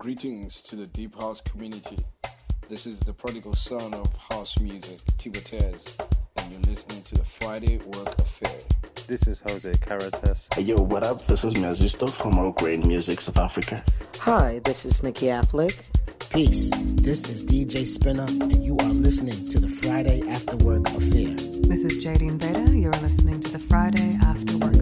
Greetings to the Deep House community. This is the prodigal son of house music, Tibetez, and you're listening to the Friday Work Affair. This is Jose Caritas. Hey, yo, what up? This is Mazisto from All Grain Music, South Africa. Hi, this is Mickey Affleck. Peace. This is DJ Spinner, and you are listening to the Friday After Work Affair. This is Jadine Veda. You're listening to the Friday After Work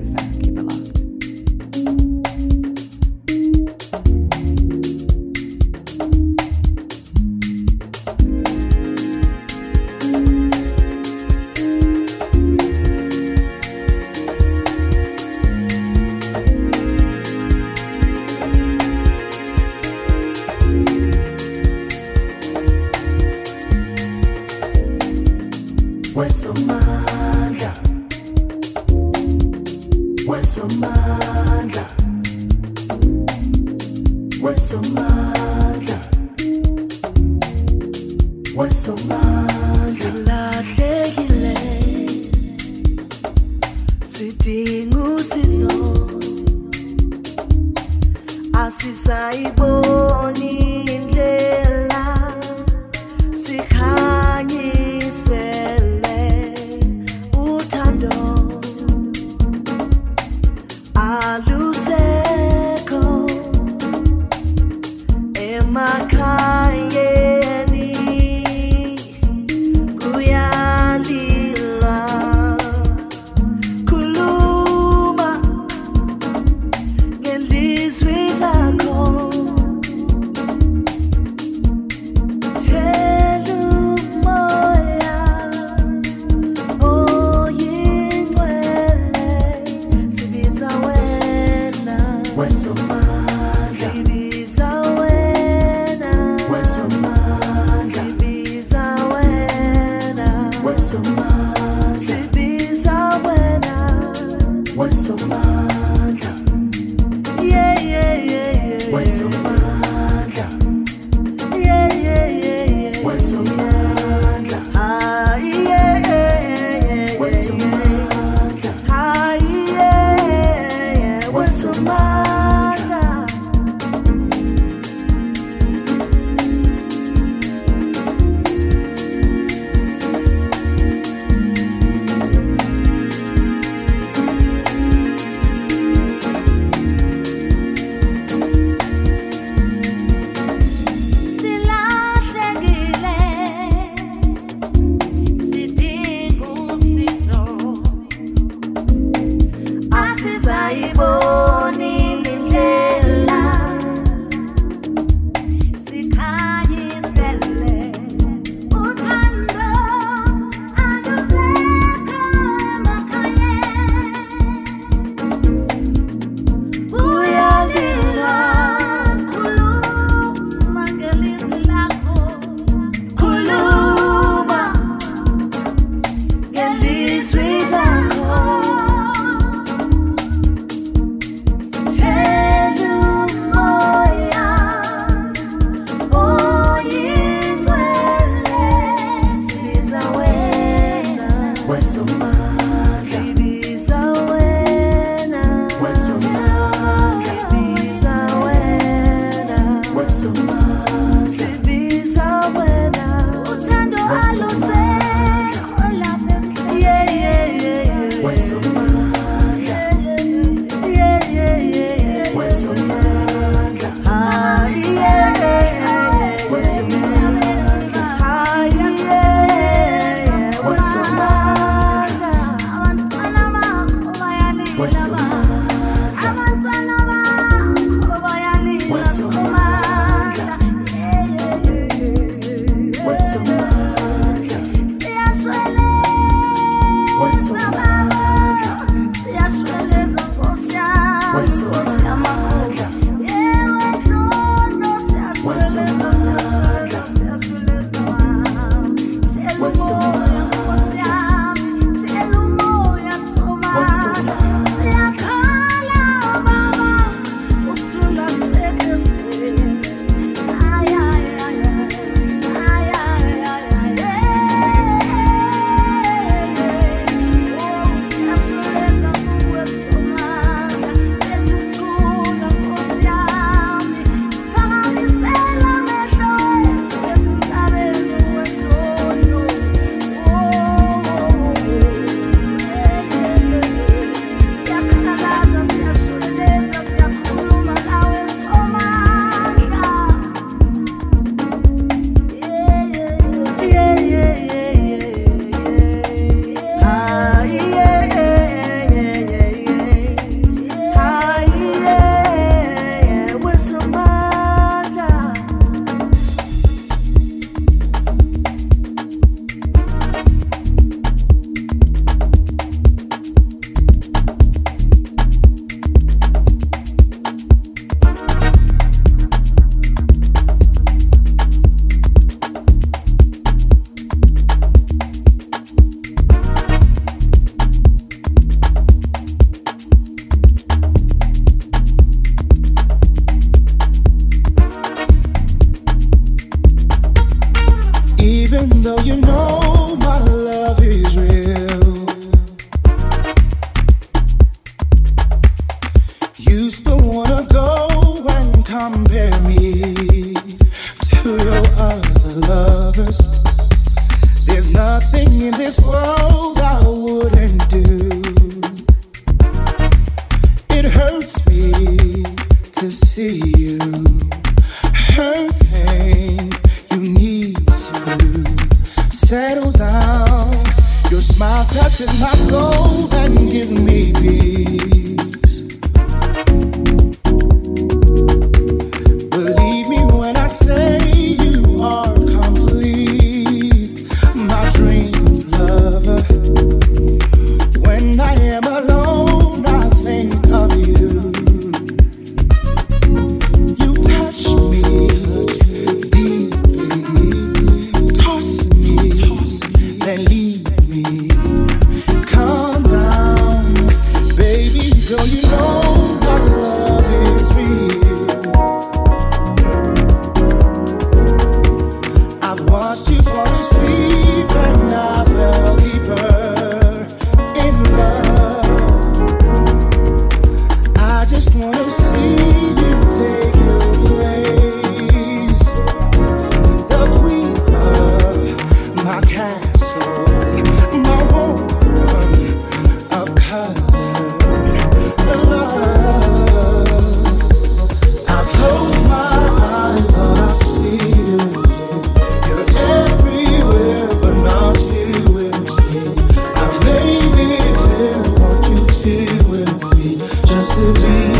just to be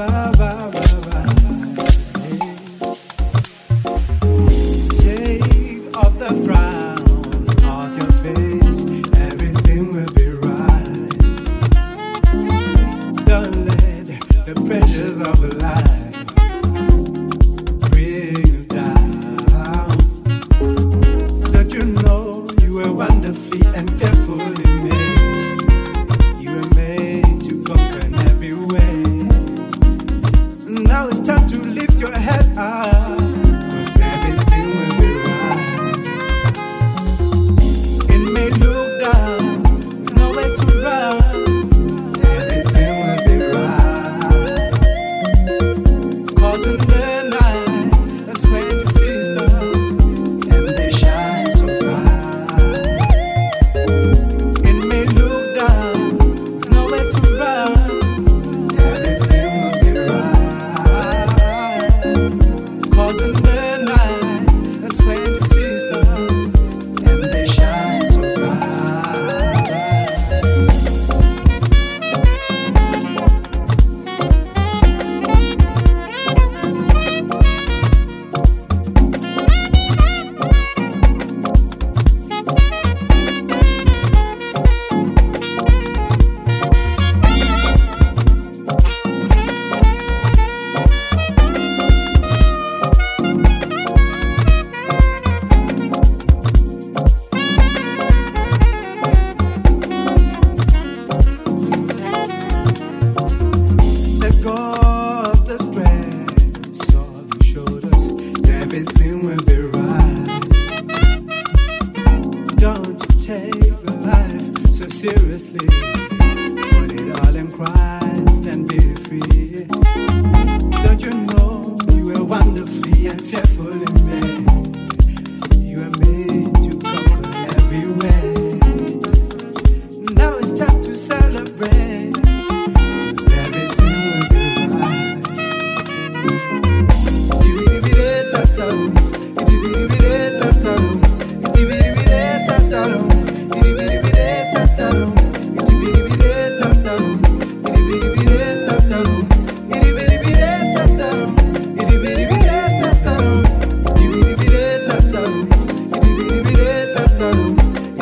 about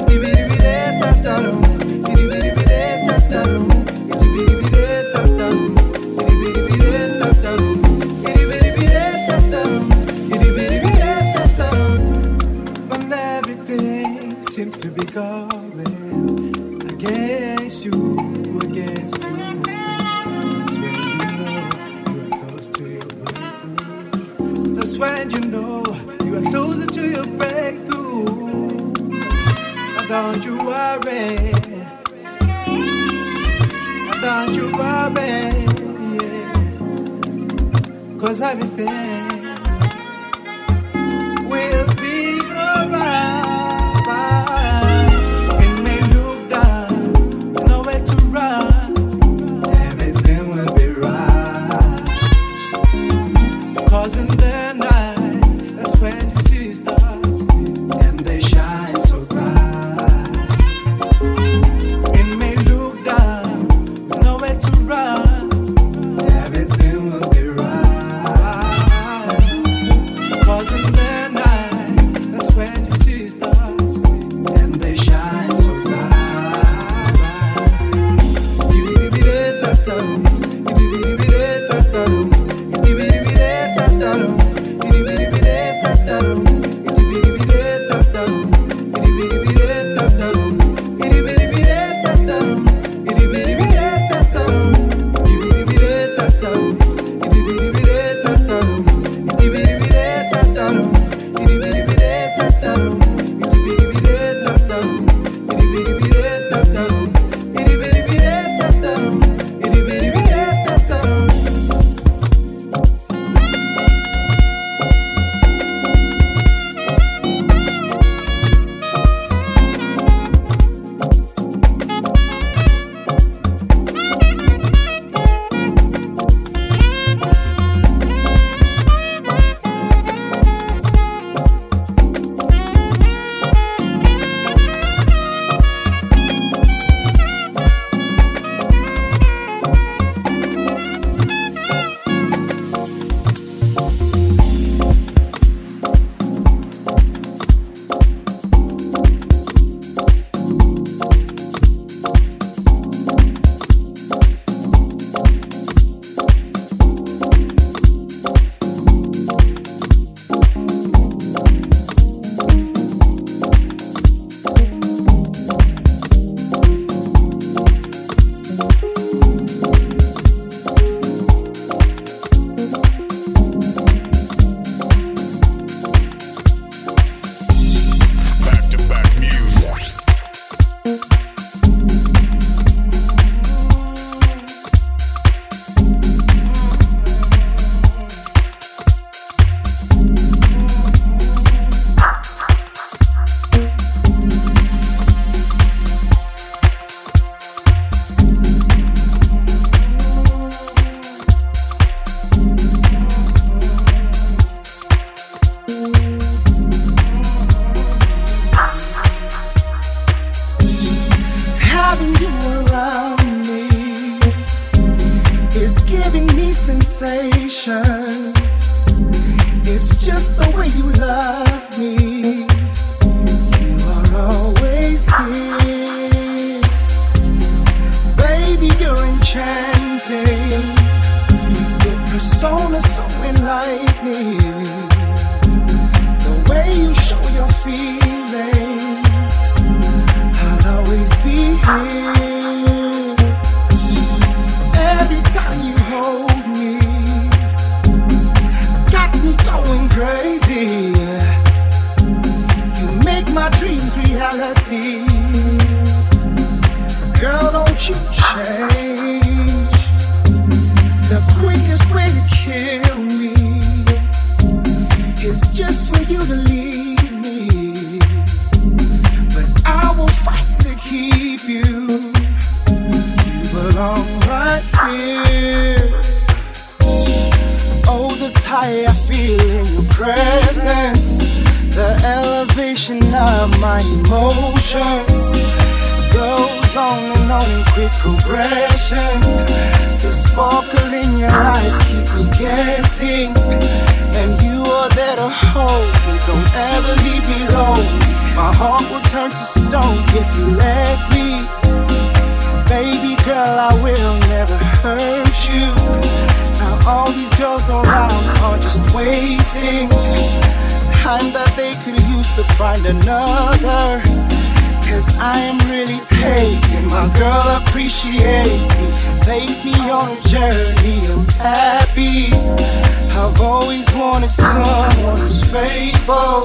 We be, be, be, coisa me fez. My girl appreciates me, takes me on a journey. I'm happy. I've always wanted someone who's faithful,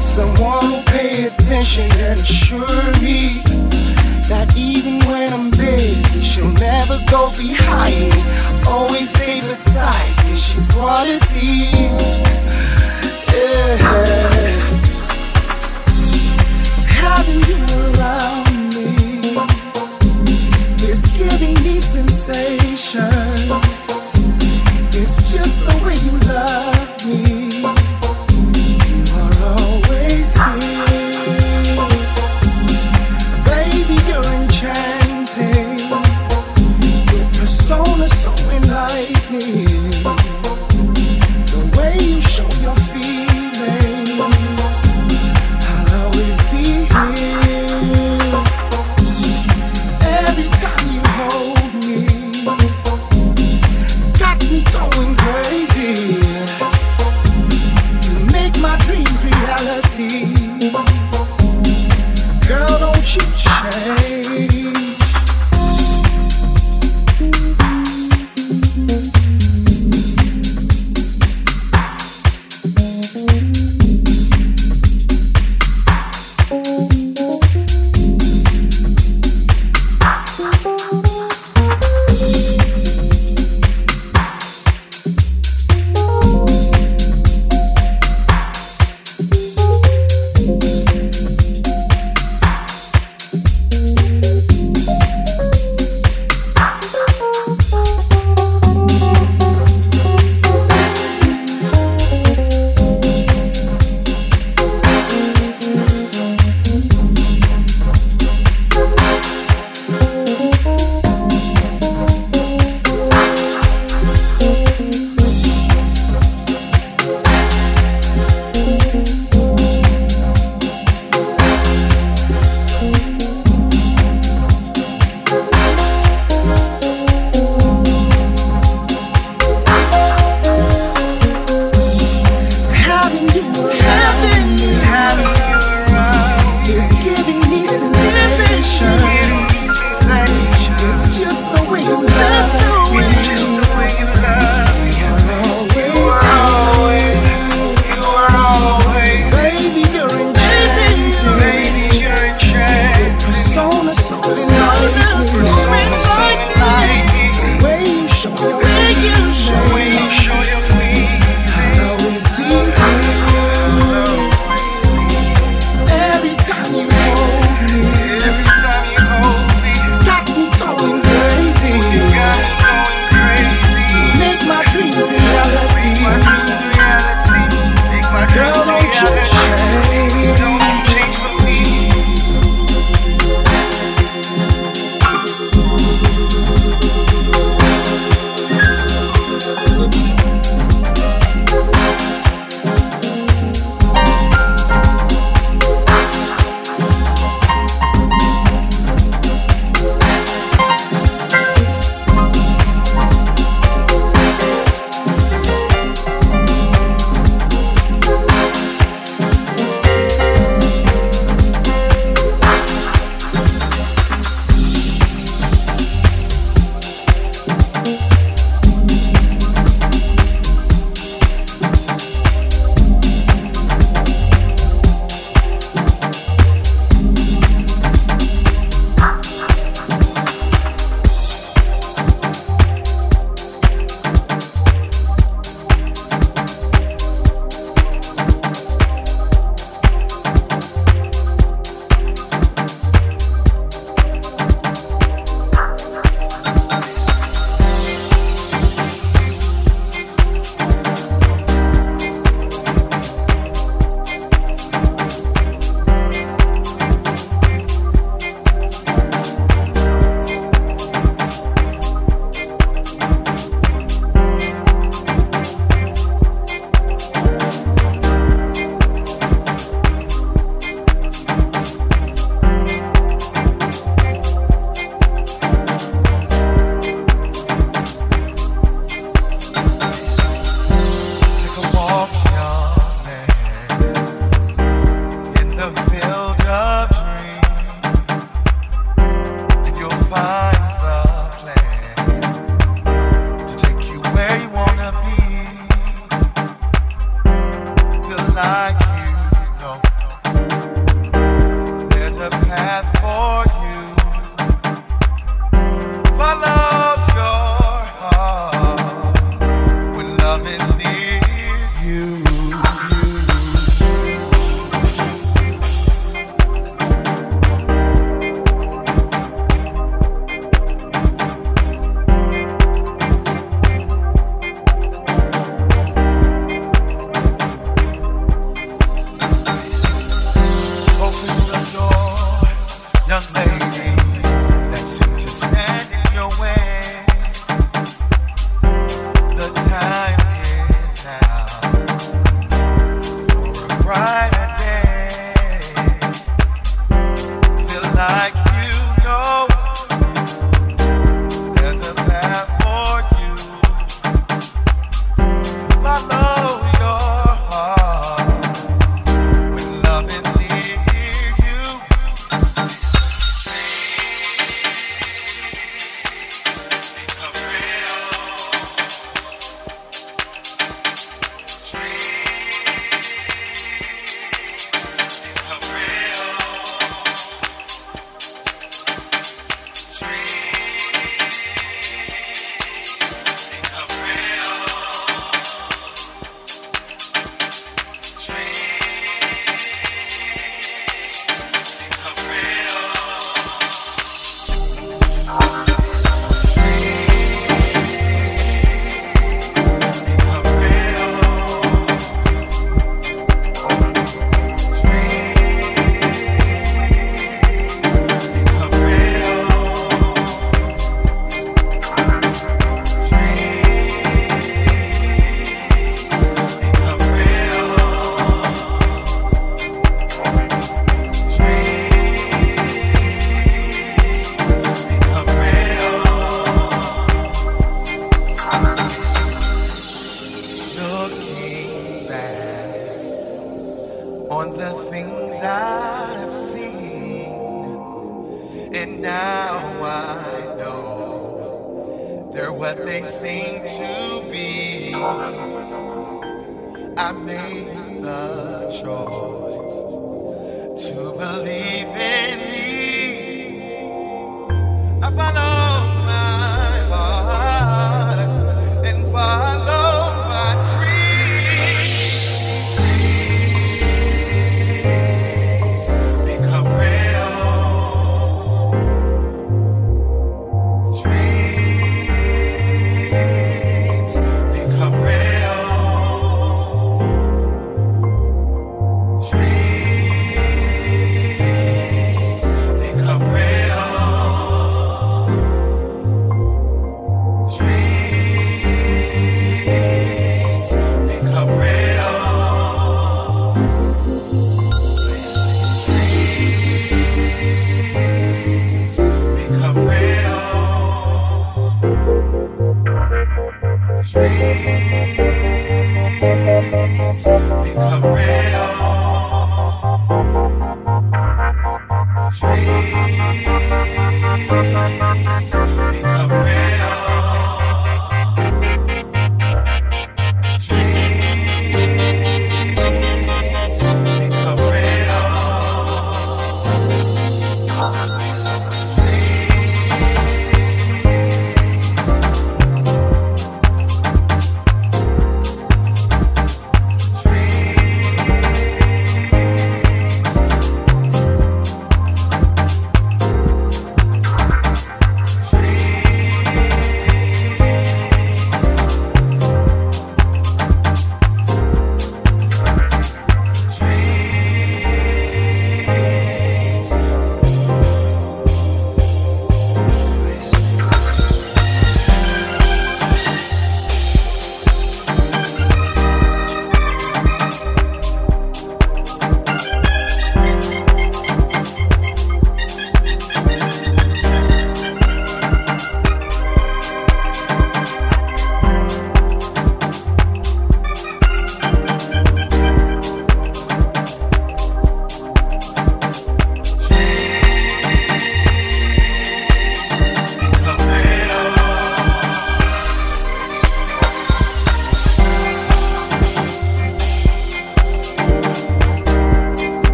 someone who pay attention and assure me that even when I'm busy, she'll never go behind me. Always stay beside me. She's quality. Yeah. Having you around giving me sensations. It's just the way you love me. You are always here.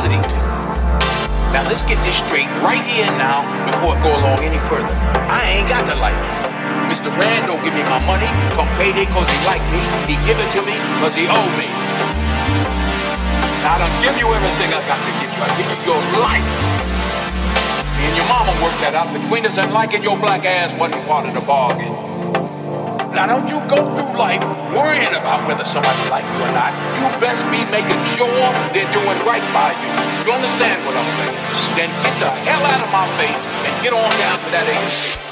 Responsibility to. Now let's get this straight right here and now before it go along any further. I ain't got to like you. Mr. Rand don't give me my money come payday cause he like me. He give it to me cause he owe me. Now I don't give you everything I got to give you. I give you your life. Me and your mama worked that out. Between us and liking your black ass wasn't part of the bargain. Now don't you go through life worrying about whether somebody like you or not. You best be making sure they're doing right by you. You understand what I'm saying? Then get the hell out of my face and get on down to that AC.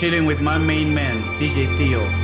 Chilling with my main man, DJ Theo.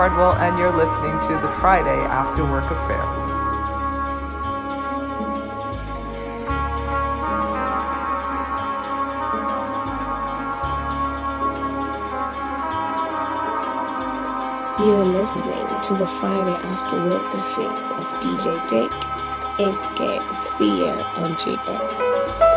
Cardwell, and you're listening to the Friday After Work Affair. You're listening to the Friday After Work Affair with DJ Dick, SK, Thea, and Jada.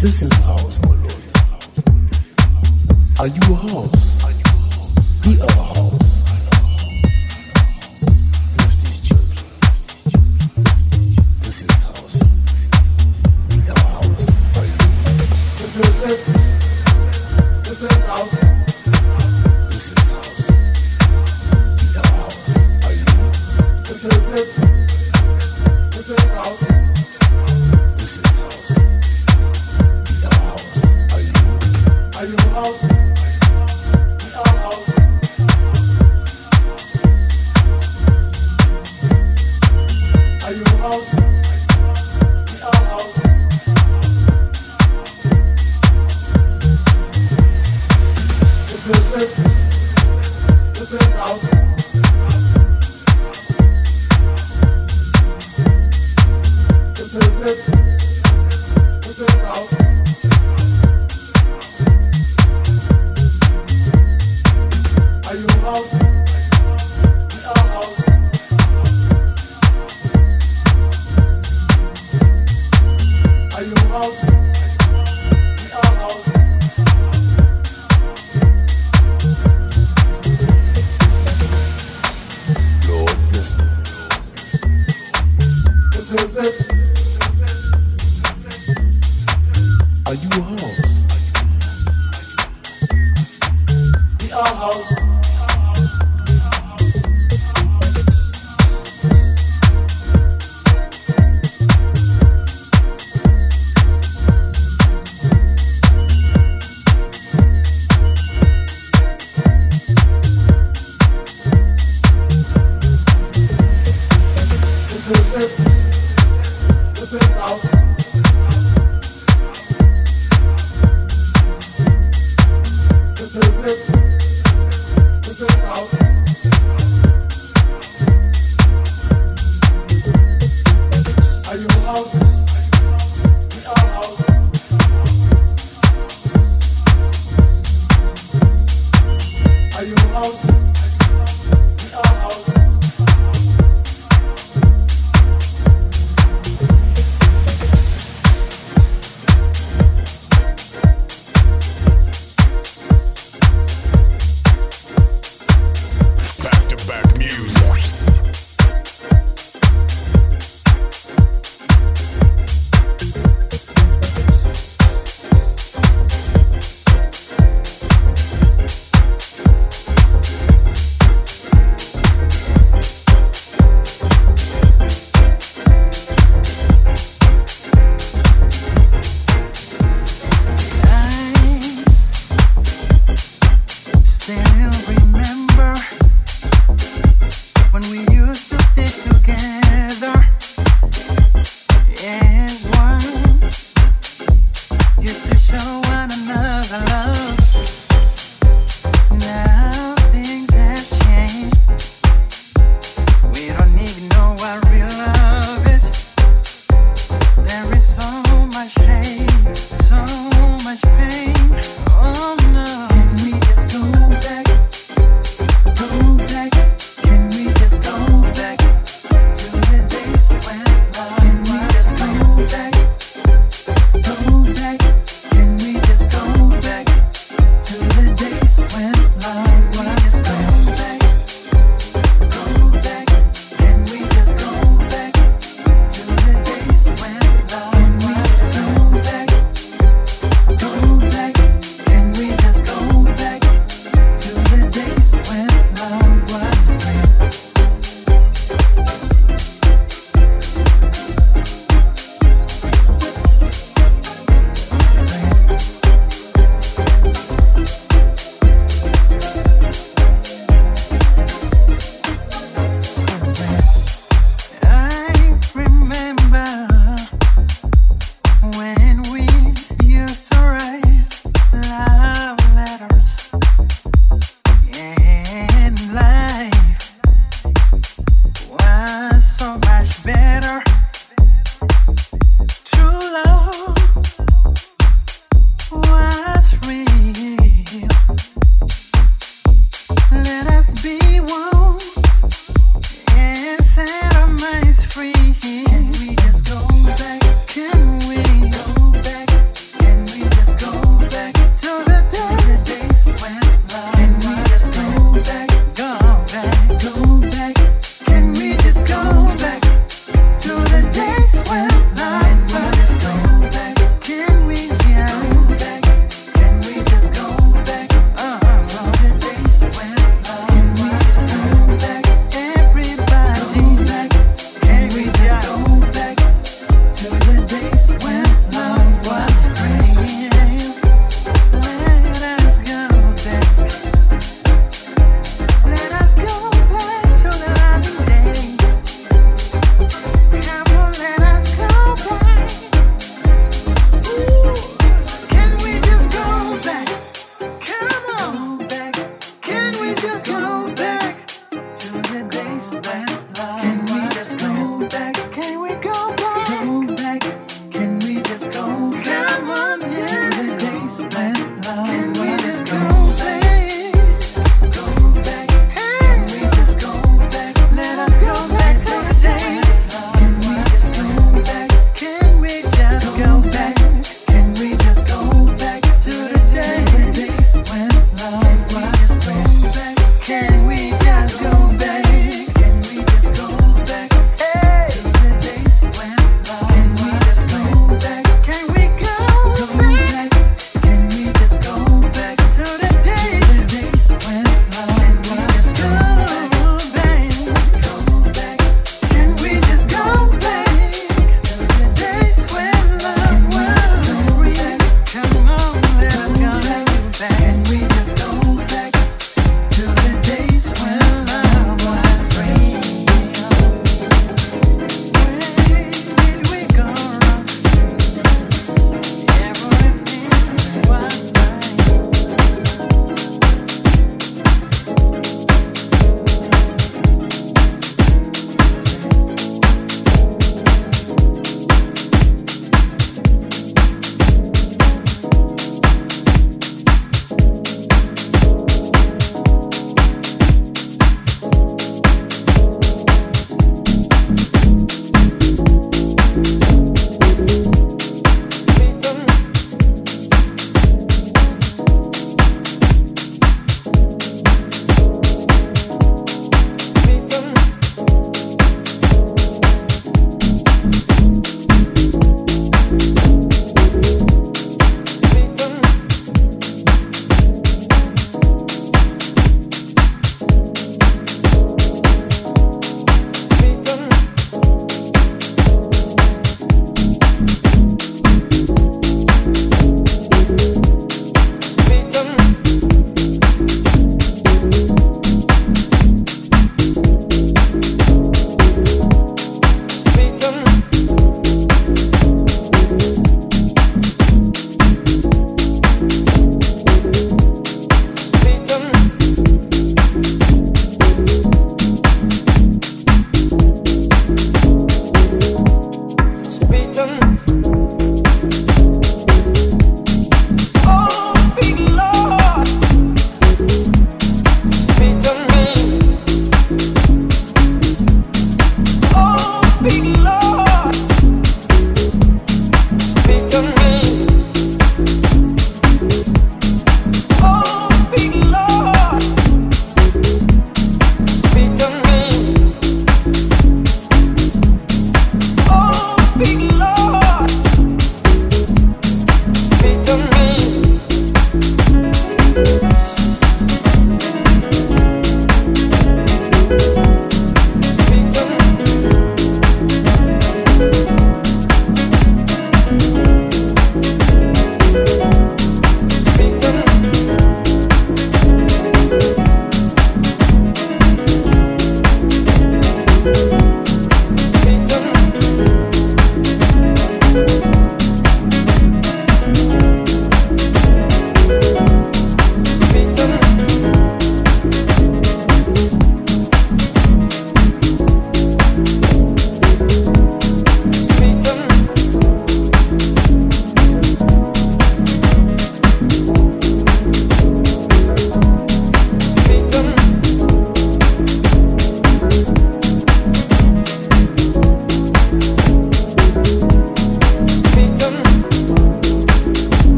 This is house, my Lord. Are you a house? Be a house.